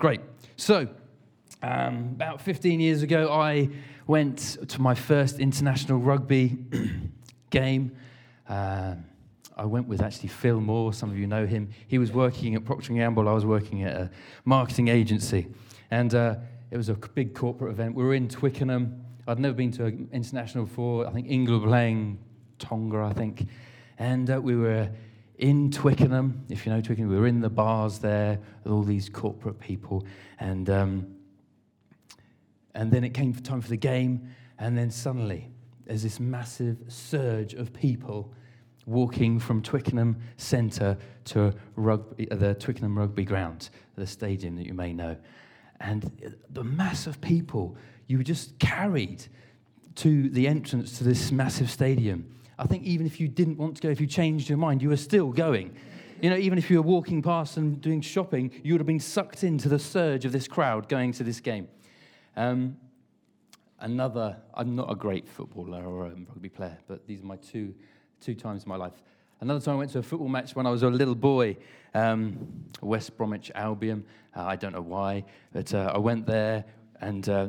Great. So, um, about 15 years ago, I went to my first international rugby game. Um, I went with actually Phil Moore. Some of you know him. He was working at Procter & Gamble. I was working at a marketing agency. And uh, it was a big corporate event. We were in Twickenham. I'd never been to an international before. I think England were playing Tonga, I think. And uh, we were in Twickenham. If you know Twickenham, we were in the bars there with all these corporate people. And, um, and then it came time for the game. And then suddenly, there's this massive surge of people walking from Twickenham Centre to rugby, uh, the Twickenham Rugby Ground, the stadium that you may know. And the mass of people, you were just carried to the entrance to this massive stadium. I think even if you didn't want to go, if you changed your mind, you were still going. You know, even if you were walking past and doing shopping, you would have been sucked into the surge of this crowd going to this game. Um, another, I'm not a great footballer or a rugby player, but these are my two two times in my life. Another time I went to a football match when I was a little boy, um, West Bromwich Albion. Uh, I don't know why, but uh, I went there and uh,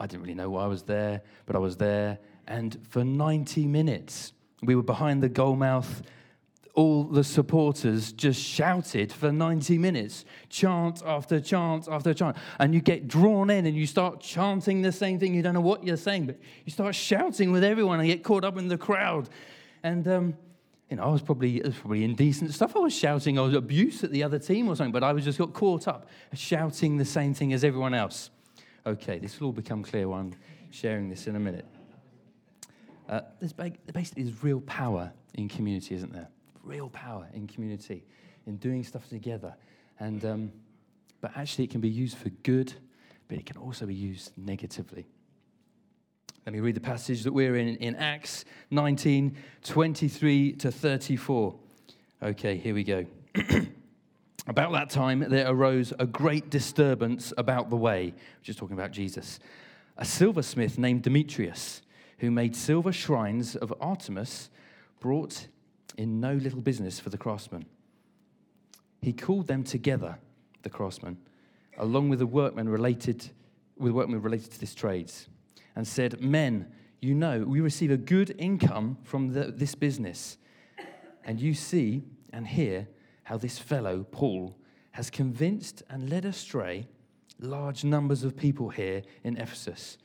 I didn't really know why I was there, but I was there. And for 90 minutes, we were behind the goal mouth. All the supporters just shouted for 90 minutes, chant after chant after chant. And you get drawn in and you start chanting the same thing. You don't know what you're saying, but you start shouting with everyone and get caught up in the crowd. And, um, you know, I was probably, it was probably indecent stuff. I was shouting, I was abuse at the other team or something, but I was just got caught up shouting the same thing as everyone else. Okay, this will all become clear while I'm sharing this in a minute. Uh, there's basically there's real power in community, isn't there? Real power in community, in doing stuff together. And, um, but actually, it can be used for good, but it can also be used negatively. Let me read the passage that we're in in Acts 19 23 to 34. Okay, here we go. about that time, there arose a great disturbance about the way, just talking about Jesus. A silversmith named Demetrius, who made silver shrines of Artemis, brought in no little business for the craftsmen. He called them together, the craftsmen, along with the workmen related, with workmen related to this trades and said, Men, you know, we receive a good income from the, this business. And you see and hear how this fellow, Paul, has convinced and led astray large numbers of people here in Ephesus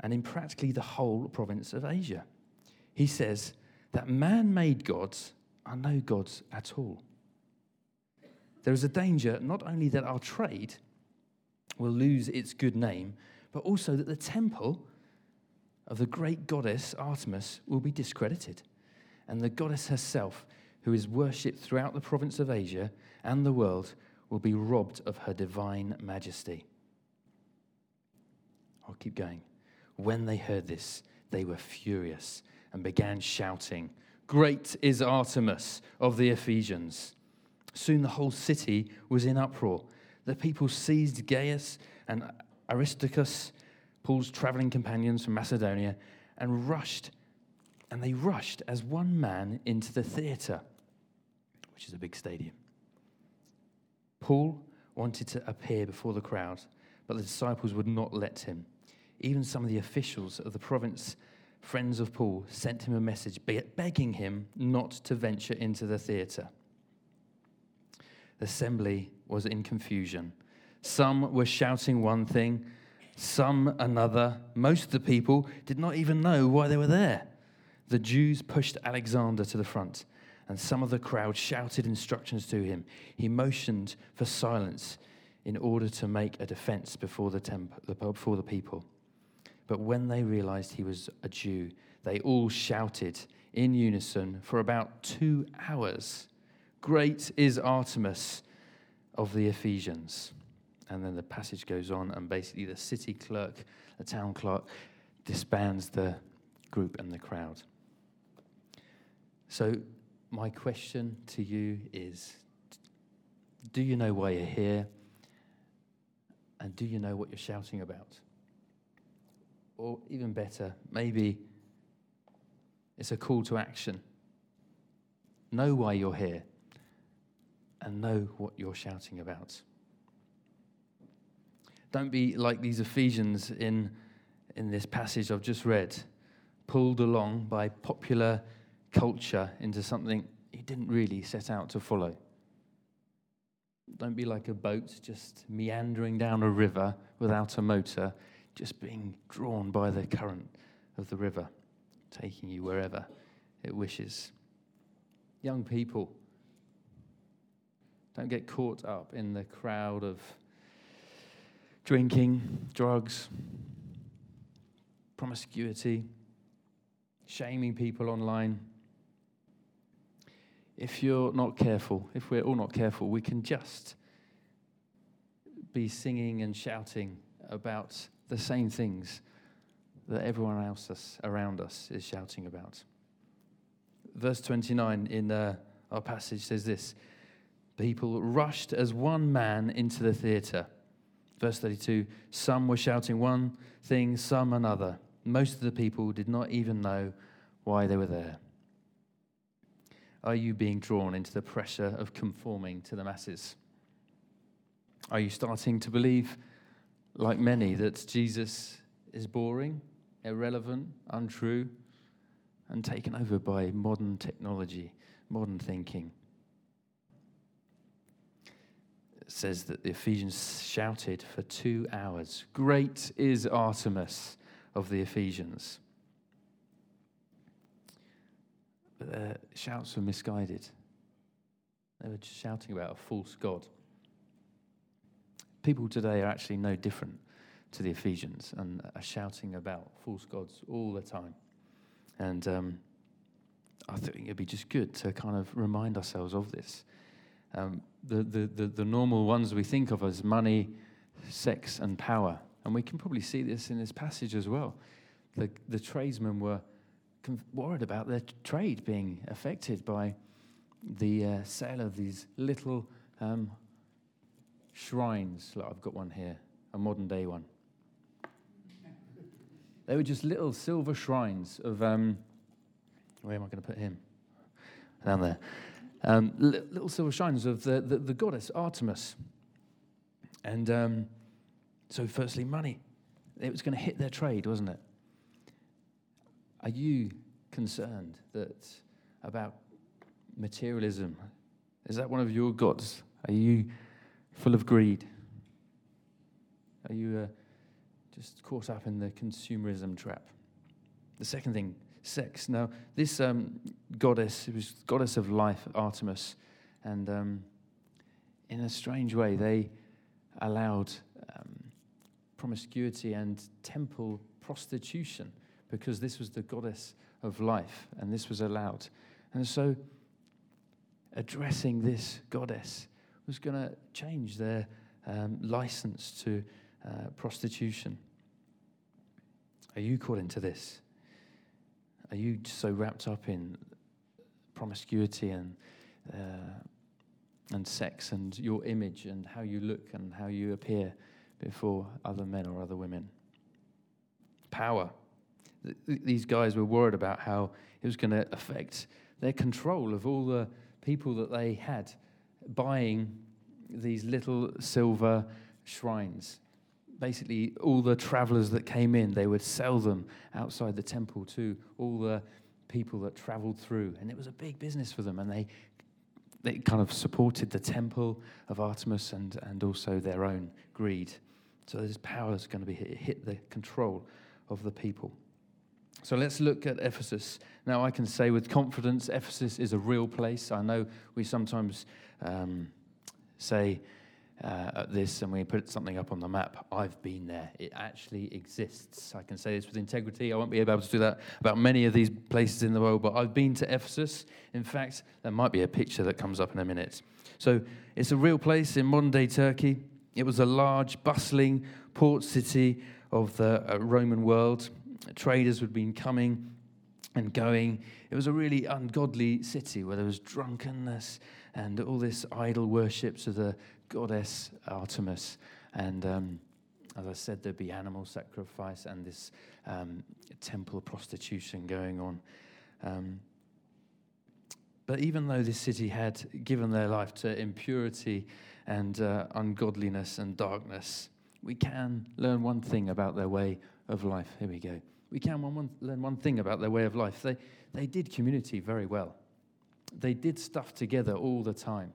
and in practically the whole province of Asia. He says that man made gods are no gods at all. There is a danger not only that our trade will lose its good name, but also that the temple of the great goddess Artemis will be discredited, and the goddess herself, who is worshipped throughout the province of Asia and the world, will be robbed of her divine majesty. I'll keep going. When they heard this, they were furious and began shouting, Great is Artemis of the Ephesians. Soon the whole city was in uproar. The people seized Gaius and Aristarchus, Paul's traveling companions from Macedonia, and rushed, and they rushed as one man into the theater, which is a big stadium. Paul wanted to appear before the crowd, but the disciples would not let him. Even some of the officials of the province, friends of Paul, sent him a message begging him not to venture into the theater. The assembly was in confusion some were shouting one thing, some another. Most of the people did not even know why they were there. The Jews pushed Alexander to the front, and some of the crowd shouted instructions to him. He motioned for silence in order to make a defense before the, temp- before the people. But when they realized he was a Jew, they all shouted in unison for about two hours Great is Artemis of the Ephesians. And then the passage goes on, and basically the city clerk, the town clerk, disbands the group and the crowd. So, my question to you is Do you know why you're here? And do you know what you're shouting about? Or even better, maybe it's a call to action. Know why you're here and know what you're shouting about. Don't be like these Ephesians in, in this passage I've just read, pulled along by popular culture into something you didn't really set out to follow. Don't be like a boat just meandering down a river without a motor, just being drawn by the current of the river, taking you wherever it wishes. Young people, don't get caught up in the crowd of drinking, drugs, promiscuity, shaming people online. If you're not careful, if we're all not careful, we can just be singing and shouting about the same things that everyone else around us is shouting about. Verse 29 in uh, our passage says this People rushed as one man into the theatre. Verse 32 Some were shouting one thing, some another. Most of the people did not even know why they were there. Are you being drawn into the pressure of conforming to the masses? Are you starting to believe, like many, that Jesus is boring, irrelevant, untrue, and taken over by modern technology, modern thinking? It says that the Ephesians shouted for two hours Great is Artemis of the Ephesians. But their shouts were misguided. They were just shouting about a false God. People today are actually no different to the Ephesians and are shouting about false gods all the time. And um, I think it'd be just good to kind of remind ourselves of this. Um, the, the, the, the normal ones we think of as money, sex, and power. And we can probably see this in this passage as well. The, the tradesmen were worried about their trade being affected by the uh, sale of these little um, shrines. Look, I've got one here, a modern day one. They were just little silver shrines of. Um, where am I going to put him? Down there. Um, little silver shrines of the, the, the goddess Artemis. And um, so, firstly, money. It was going to hit their trade, wasn't it? Are you concerned that about materialism? Is that one of your gods? Are you full of greed? Are you uh, just caught up in the consumerism trap? The second thing, sex. Now, this um, goddess, it was goddess of life, Artemis, and um, in a strange way, they allowed um, promiscuity and temple prostitution because this was the goddess of life and this was allowed. And so, addressing this goddess was going to change their um, license to uh, prostitution. Are you caught into this? Are you so wrapped up in promiscuity and uh, and sex and your image and how you look and how you appear before other men or other women? Power. These guys were worried about how it was going to affect their control of all the people that they had buying these little silver shrines basically all the travelers that came in, they would sell them outside the temple to all the people that traveled through. And it was a big business for them. And they, they kind of supported the temple of Artemis and, and also their own greed. So this power is going to be hit, hit the control of the people. So let's look at Ephesus. Now, I can say with confidence, Ephesus is a real place. I know we sometimes um, say, uh, this and we put something up on the map, I've been there. It actually exists. I can say this with integrity. I won't be able to do that about many of these places in the world, but I've been to Ephesus. In fact, there might be a picture that comes up in a minute. So it's a real place in modern day Turkey. It was a large, bustling port city of the uh, Roman world. Traders had been coming and going. It was a really ungodly city where there was drunkenness and all this idol worship to the goddess Artemis. And um, as I said, there'd be animal sacrifice and this um, temple prostitution going on. Um, but even though this city had given their life to impurity and uh, ungodliness and darkness, we can learn one thing about their way of life. Here we go. We can one, one, learn one thing about their way of life. They, they did community very well, they did stuff together all the time.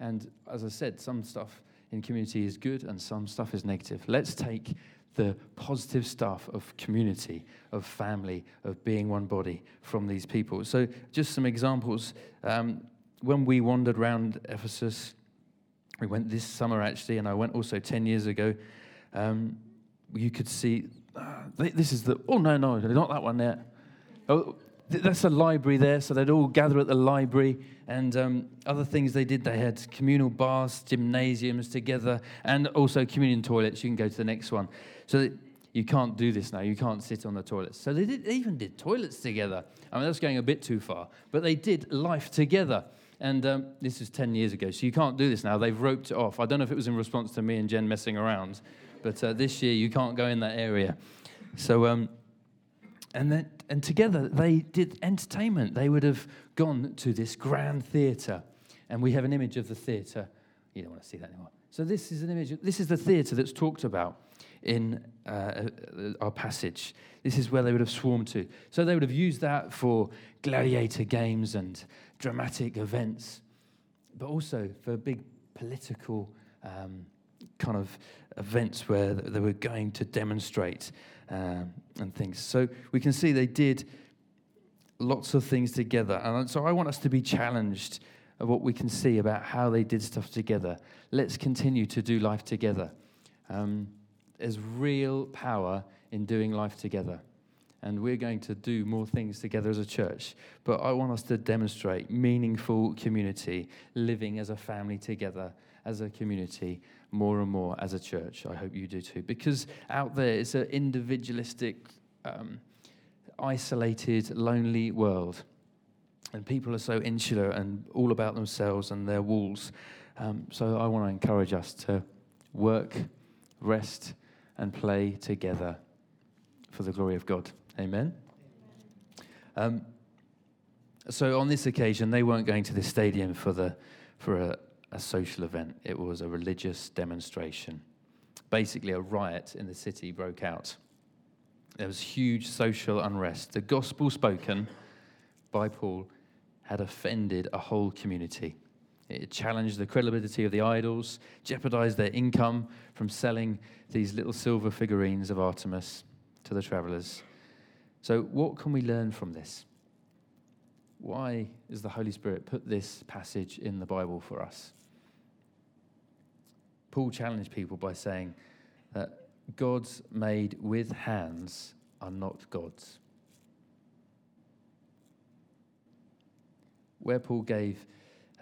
And as I said, some stuff in community is good and some stuff is negative. Let's take the positive stuff of community, of family, of being one body from these people. So, just some examples. Um, when we wandered around Ephesus, we went this summer actually, and I went also 10 years ago. Um, you could see, uh, this is the, oh no, no, not that one there. Oh, that's a library there, so they'd all gather at the library. And um, other things they did, they had communal baths, gymnasiums together, and also communion toilets. You can go to the next one. So you can't do this now. You can't sit on the toilets. So they, did, they even did toilets together. I mean, that's going a bit too far. But they did life together. And um, this is 10 years ago, so you can't do this now. They've roped it off. I don't know if it was in response to me and Jen messing around, but uh, this year you can't go in that area. So, um, and then, and together they did entertainment. They would have gone to this grand theatre, and we have an image of the theatre. You don't want to see that anymore. So this is an image. Of, this is the theatre that's talked about in uh, uh, our passage. This is where they would have swarmed to. So they would have used that for gladiator games and dramatic events, but also for big political um, kind of events where they were going to demonstrate um, and things. So we can see they did lots of things together. And so I want us to be challenged of what we can see about how they did stuff together. Let's continue to do life together. Um, there's real power in doing life together and we're going to do more things together as a church. But I want us to demonstrate meaningful community, living as a family together, as a community, more and more as a church. I hope you do too. Because out there, it's an individualistic, um, isolated, lonely world. And people are so insular and all about themselves and their walls. Um, so I want to encourage us to work, rest, and play together for the glory of God. Amen. Um, so on this occasion, they weren't going to the stadium for the for a, a social event. It was a religious demonstration. Basically, a riot in the city broke out. There was huge social unrest. The gospel spoken by Paul had offended a whole community. It challenged the credibility of the idols, jeopardized their income from selling these little silver figurines of Artemis to the travelers. So, what can we learn from this? Why has the Holy Spirit put this passage in the Bible for us? Paul challenged people by saying that gods made with hands are not gods. Where Paul gave,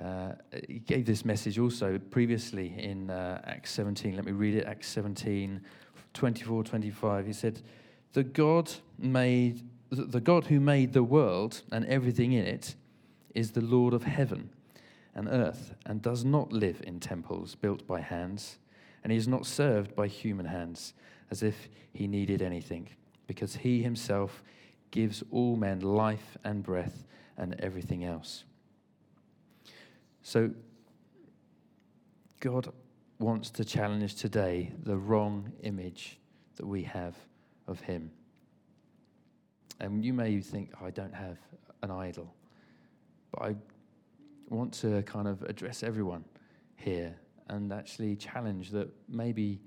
uh, he gave this message also previously in uh, Acts 17. Let me read it Acts 17, 24, 25. He said, the God made the God who made the world and everything in it is the Lord of heaven and earth and does not live in temples built by hands and he is not served by human hands as if he needed anything because he himself gives all men life and breath and everything else. So God wants to challenge today the wrong image that we have of Him. And you may think, oh, I don't have an idol. But I want to kind of address everyone here and actually challenge that maybe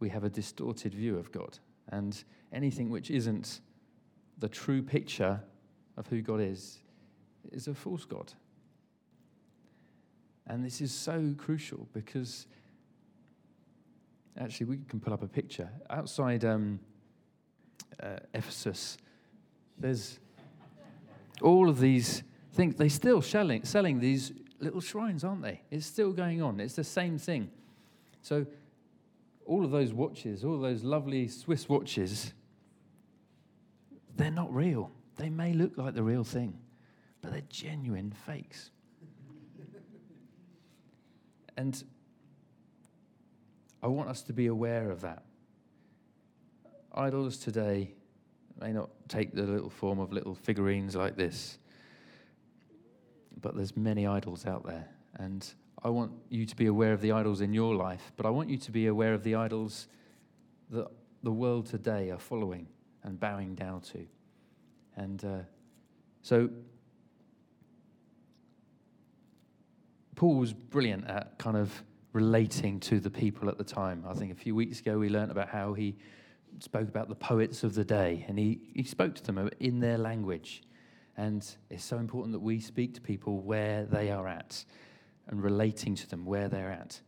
we have a distorted view of God. And anything which isn't the true picture of who God is is a false God. And this is so crucial because actually we can pull up a picture. Outside um, uh, Ephesus, there's all of these things. They're still selling, selling these little shrines, aren't they? It's still going on. It's the same thing. So, all of those watches, all those lovely Swiss watches, they're not real. They may look like the real thing, but they're genuine fakes. and I want us to be aware of that idols today may not take the little form of little figurines like this, but there's many idols out there. And I want you to be aware of the idols in your life, but I want you to be aware of the idols that the world today are following and bowing down to. And uh, so Paul was brilliant at kind of relating to the people at the time. I think a few weeks ago we learned about how he spoke about the poets of the day and he, he spoke to them in their language. And it's so important that we speak to people where they are at and relating to them where they're at.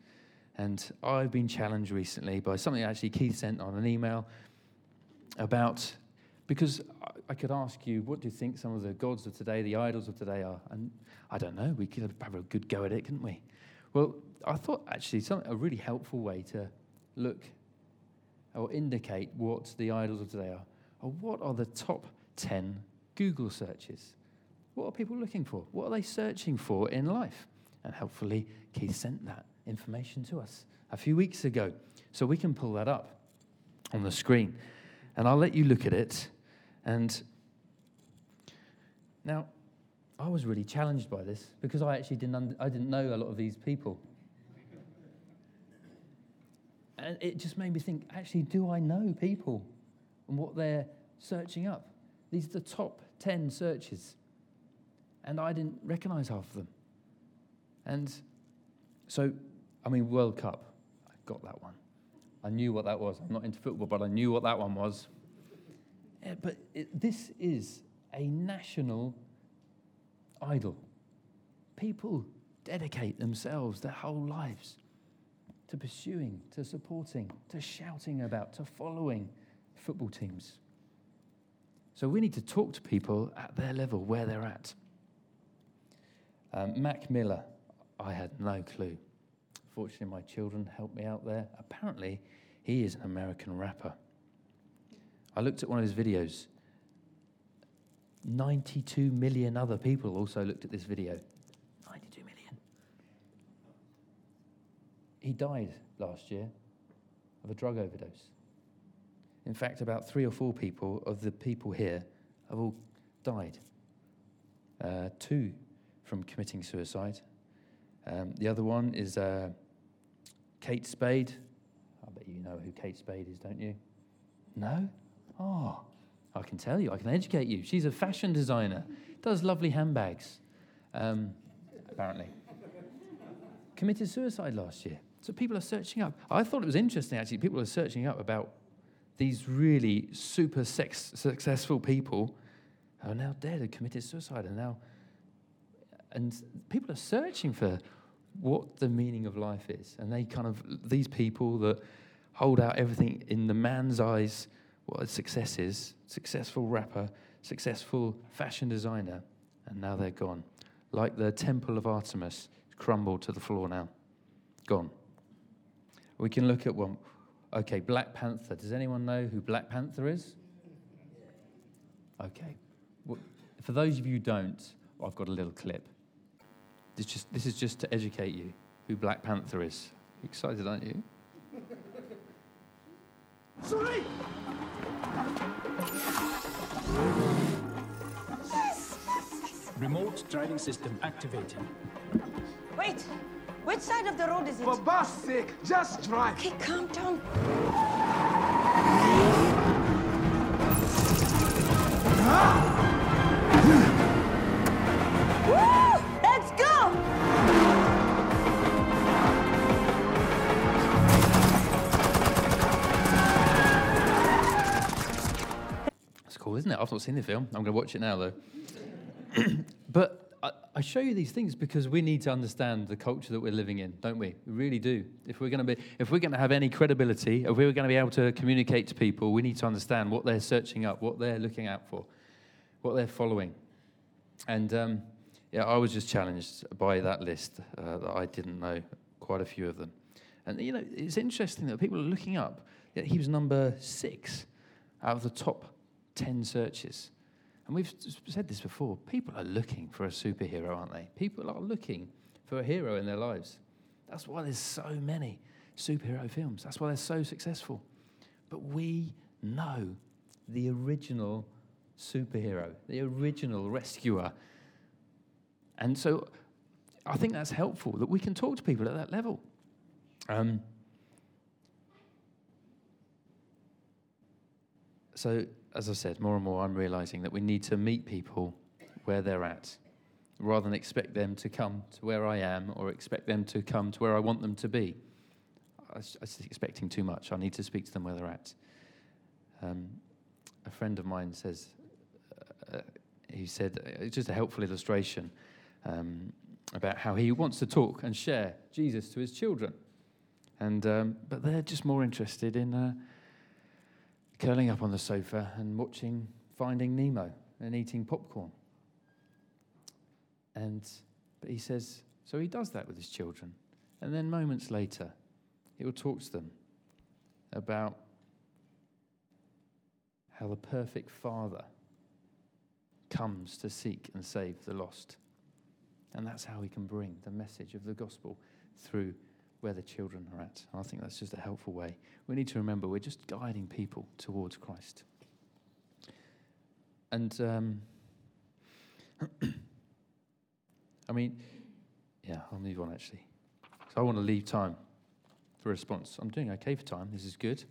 And I've been challenged recently by something actually Keith sent on an email about, because I could ask you, what do you think some of the gods of today, the idols of today are? And I don't know, we could have a good go at it, couldn't we? Well, I thought actually something, a really helpful way to look or indicate what the idols of today are, or what are the top 10 Google searches? What are people looking for? What are they searching for in life? And helpfully, Keith sent that information to us a few weeks ago. So we can pull that up on the screen. And I'll let you look at it. And now, I was really challenged by this because I actually didn't, under, I didn't know a lot of these people. And it just made me think actually, do I know people and what they're searching up? These are the top 10 searches. And I didn't recognize half of them. And so, I mean, World Cup, I got that one. I knew what that was. I'm not into football, but I knew what that one was. Yeah, but it, this is a national idol. People dedicate themselves, their whole lives, to pursuing, to supporting, to shouting about, to following football teams. So we need to talk to people at their level, where they're at. Um, Mac Miller, I had no clue. Fortunately, my children helped me out there. Apparently, he is an American rapper. I looked at one of his videos. 92 million other people also looked at this video. 92 million. He died last year of a drug overdose. In fact, about three or four people of the people here have all died. Uh, two from committing suicide. Um, the other one is uh, Kate Spade. I bet you know who Kate Spade is, don't you? No? Oh, I can tell you, I can educate you. She's a fashion designer, does lovely handbags, um, apparently. Committed suicide last year. So people are searching up. I thought it was interesting, actually. People are searching up about these really super sex- successful people are now dead and committed suicide and now. And people are searching for what the meaning of life is. And they kind of, these people that hold out everything in the man's eyes what success is successful rapper, successful fashion designer, and now they're gone. Like the temple of Artemis, crumbled to the floor now. Gone. We can look at one. Okay, Black Panther. Does anyone know who Black Panther is? Okay. Well, for those of you who don't, I've got a little clip. This, just, this is just to educate you who Black Panther is. Excited, aren't you? Sorry! Remote driving system activated. Wait! Which side of the road is it? For Bast sake, just drive. Okay, calm down. Woo! Let's go! It's cool, isn't it? I've not seen the film. I'm going to watch it now, though. but I, show you these things because we need to understand the culture that we're living in, don't we? We really do. If we're going to be, if we're going to have any credibility, if we're going to be able to communicate to people, we need to understand what they're searching up, what they're looking out for, what they're following. And um, yeah, I was just challenged by that list uh, that I didn't know quite a few of them. And you know, it's interesting that people are looking up. that He was number six out of the top 10 searches. And we've said this before people are looking for a superhero, aren't they? People are looking for a hero in their lives. That's why there's so many superhero films, that's why they're so successful. But we know the original superhero, the original rescuer. And so I think that's helpful that we can talk to people at that level. Um, so, as I said, more and more I'm realizing that we need to meet people where they're at rather than expect them to come to where I am or expect them to come to where I want them to be. I was, expecting too much. I need to speak to them where they're at. Um, a friend of mine says, uh, he said, uh, it's just a helpful illustration um, about how he wants to talk and share Jesus to his children. And, um, but they're just more interested in uh, curling up on the sofa and watching Finding Nemo and eating popcorn. And but he says, so he does that with his children. And then moments later, he will talk to them about how the perfect father comes to seek and save the lost. And that's how we can bring the message of the gospel through where the children are at. And I think that's just a helpful way. We need to remember we're just guiding people towards Christ. And um, I mean, yeah, I'll move on actually. So I want to leave time for response. I'm doing okay for time. This is good.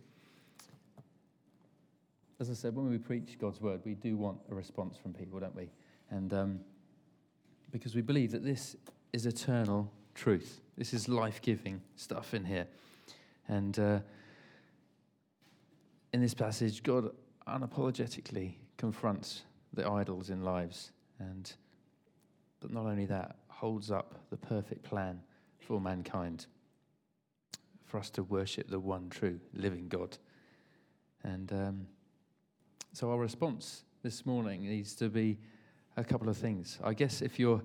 As I said, when we preach God's word, we do want a response from people, don't we? And um, because we believe that this is eternal truth. This is life giving stuff in here. And uh, in this passage, God unapologetically confronts the idols in lives. And but not only that, holds up the perfect plan for mankind for us to worship the one true living God. And um, so our response this morning needs to be a couple of things. I guess if you're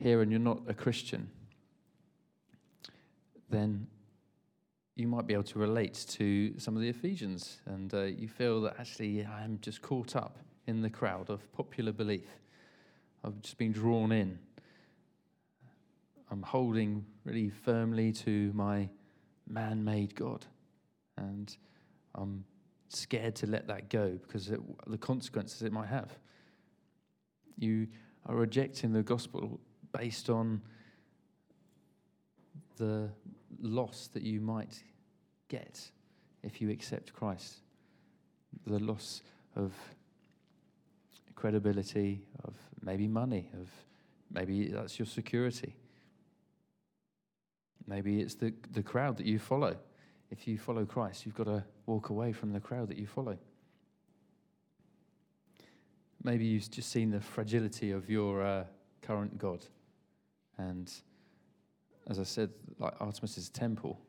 here and you're not a Christian, then you might be able to relate to some of the Ephesians, and uh, you feel that actually I'm just caught up in the crowd of popular belief. I've just been drawn in. I'm holding really firmly to my man made God, and I'm scared to let that go because of the consequences it might have. You are rejecting the gospel based on the loss that you might get if you accept Christ. The loss of credibility, of maybe money, of maybe that's your security. Maybe it's the, the crowd that you follow. If you follow Christ, you've got to walk away from the crowd that you follow. Maybe you've just seen the fragility of your uh, current God. And as I said, like Artemis's temple,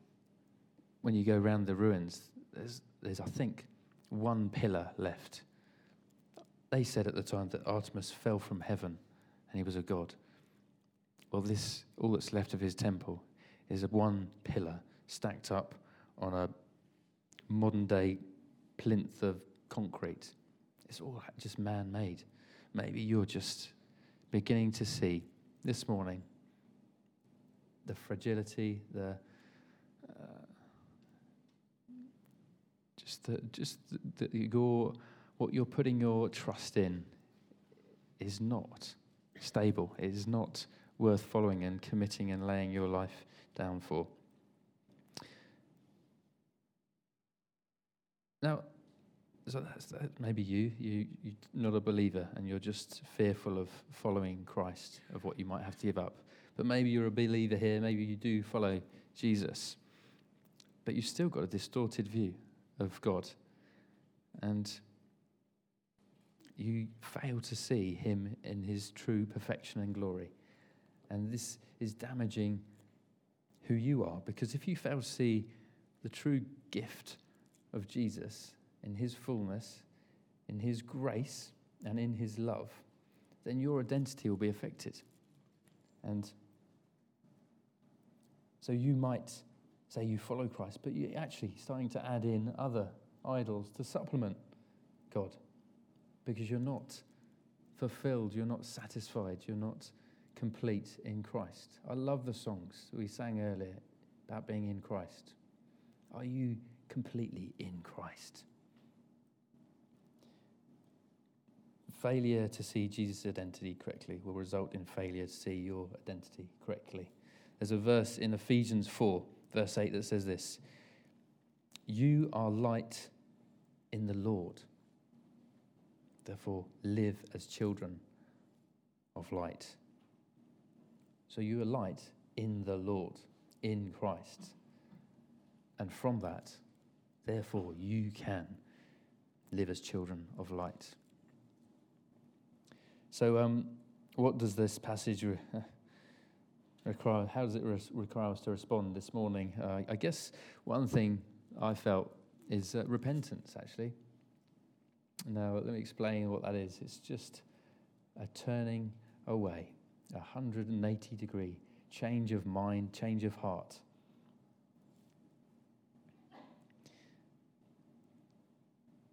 when you go around the ruins, there's, there's, I think, one pillar left. They said at the time that Artemis fell from heaven and he was a god. Well, this, all that's left of his temple is one pillar stacked up on a modern day plinth of concrete. It's all just man made. Maybe you're just beginning to see this morning the fragility, the uh, just the, just the, your what you're putting your trust in is not stable. It is not worth following and committing and laying your life down for. Now, so that's that maybe you, you, you're not a believer and you're just fearful of following Christ, of what you might have to give up. But maybe you're a believer here, maybe you do follow Jesus, but you've still got a distorted view of God. And you fail to see him in his true perfection and glory. And this is damaging who you are, because if you fail to see the true gift of Jesus in his fullness, in his grace, and in his love, then your identity will be affected. And so you might say you follow Christ, but you're actually starting to add in other idols to supplement God because you're not fulfilled, you're not satisfied, you're not complete in Christ. I love the songs we sang earlier about being in Christ. Are you completely in Christ? Failure to see Jesus' identity correctly will result in failure to see your identity correctly. There's a verse in Ephesians 4, verse 8, that says this You are light in the Lord. Therefore, live as children of light. So you are light in the Lord, in Christ. And from that, therefore, you can live as children of light. So, um, what does this passage re- require? How does it re- require us to respond this morning? Uh, I guess one thing I felt is uh, repentance, actually. Now, let me explain what that is. It's just a turning away, a 180 degree change of mind, change of heart.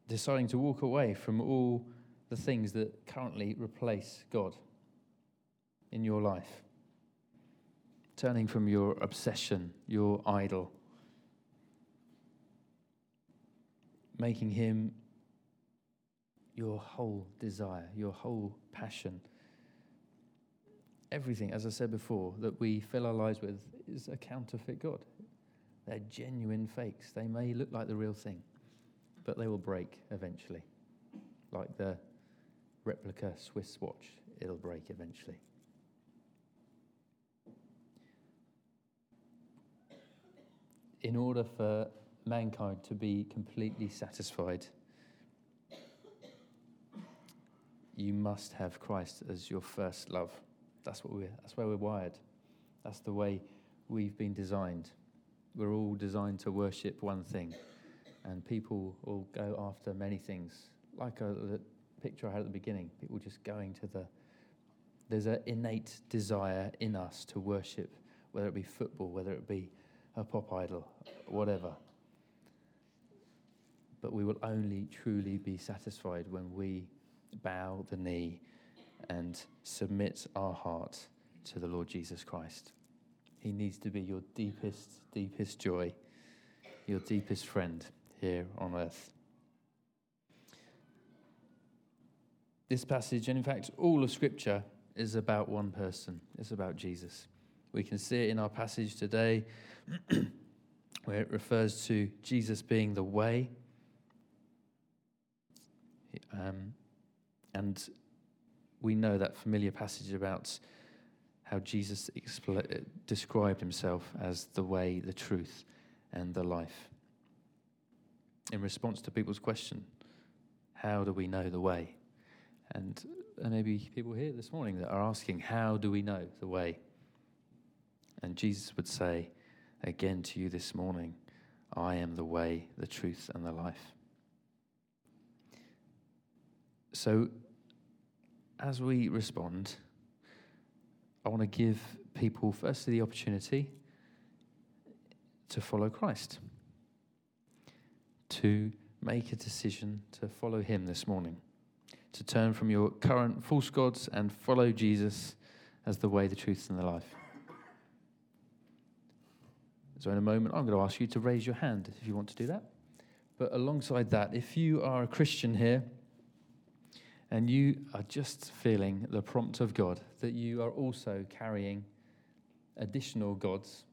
Deciding to walk away from all the things that currently replace God in your life. Turning from your obsession, your idol, making Him your whole desire, your whole passion. Everything, as I said before, that we fill our lives with is a counterfeit God. They're genuine fakes. They may look like the real thing, but they will break eventually. Like the replica Swiss watch, it'll break eventually. In order for mankind to be completely satisfied, you must have Christ as your first love. That's what we're that's where we're wired. That's the way we've been designed. We're all designed to worship one thing. And people will go after many things. Like a, picture I had at the beginning, people just going to the there's an innate desire in us to worship, whether it be football, whether it be a pop idol, whatever. But we will only truly be satisfied when we bow the knee and submit our heart to the Lord Jesus Christ. He needs to be your deepest, deepest joy, your deepest friend here on earth. This passage, and in fact, all of Scripture, is about one person. It's about Jesus. We can see it in our passage today, where it refers to Jesus being the way. Um, and we know that familiar passage about how Jesus expl- described himself as the way, the truth, and the life. In response to people's question, how do we know the way? And there may be people here this morning that are asking, how do we know the way? And Jesus would say again to you this morning, I am the way, the truth, and the life. So as we respond, I want to give people, firstly, the opportunity to follow Christ, to make a decision to follow Him this morning, to turn from your current false gods and follow Jesus as the way, the truth, and the life. So, in a moment, I'm going to ask you to raise your hand if you want to do that. But alongside that, if you are a Christian here, and you are just feeling the prompt of God that you are also carrying additional gods,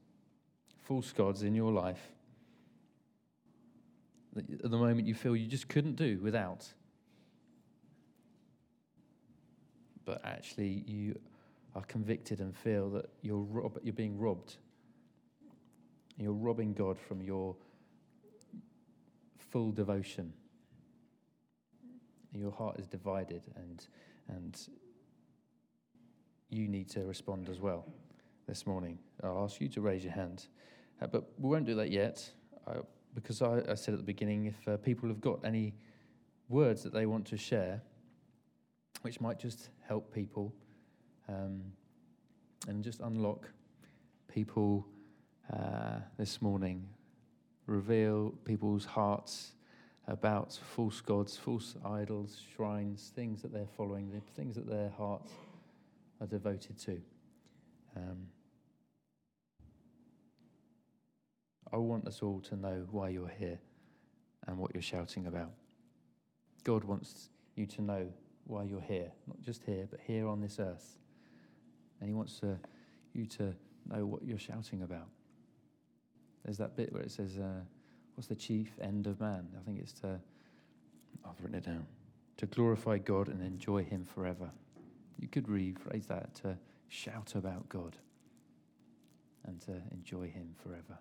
false gods in your life, at the moment you feel you just couldn't do without. But actually, you are convicted and feel that you're, rob- you're being robbed. You're robbing God from your full devotion your heart is divided and, and you need to respond as well this morning. I'll ask you to raise your hand. Uh, but we won't do that yet uh, because I, I, said at the beginning if uh, people have got any words that they want to share, which might just help people um, and just unlock people uh, this morning, reveal people's hearts about false gods, false idols, shrines, things that they're following, the things that their hearts are devoted to. Um, I want us all to know why you're here and what you're shouting about. God wants you to know why you're here, not just here, but here on this earth. And He wants to, you to know what you're shouting about. There's that bit where it says, uh, What's the chief end of man? I think it's to, I've written it down. to glorify God and enjoy Him forever. You could rephrase that to shout about God and to enjoy Him forever.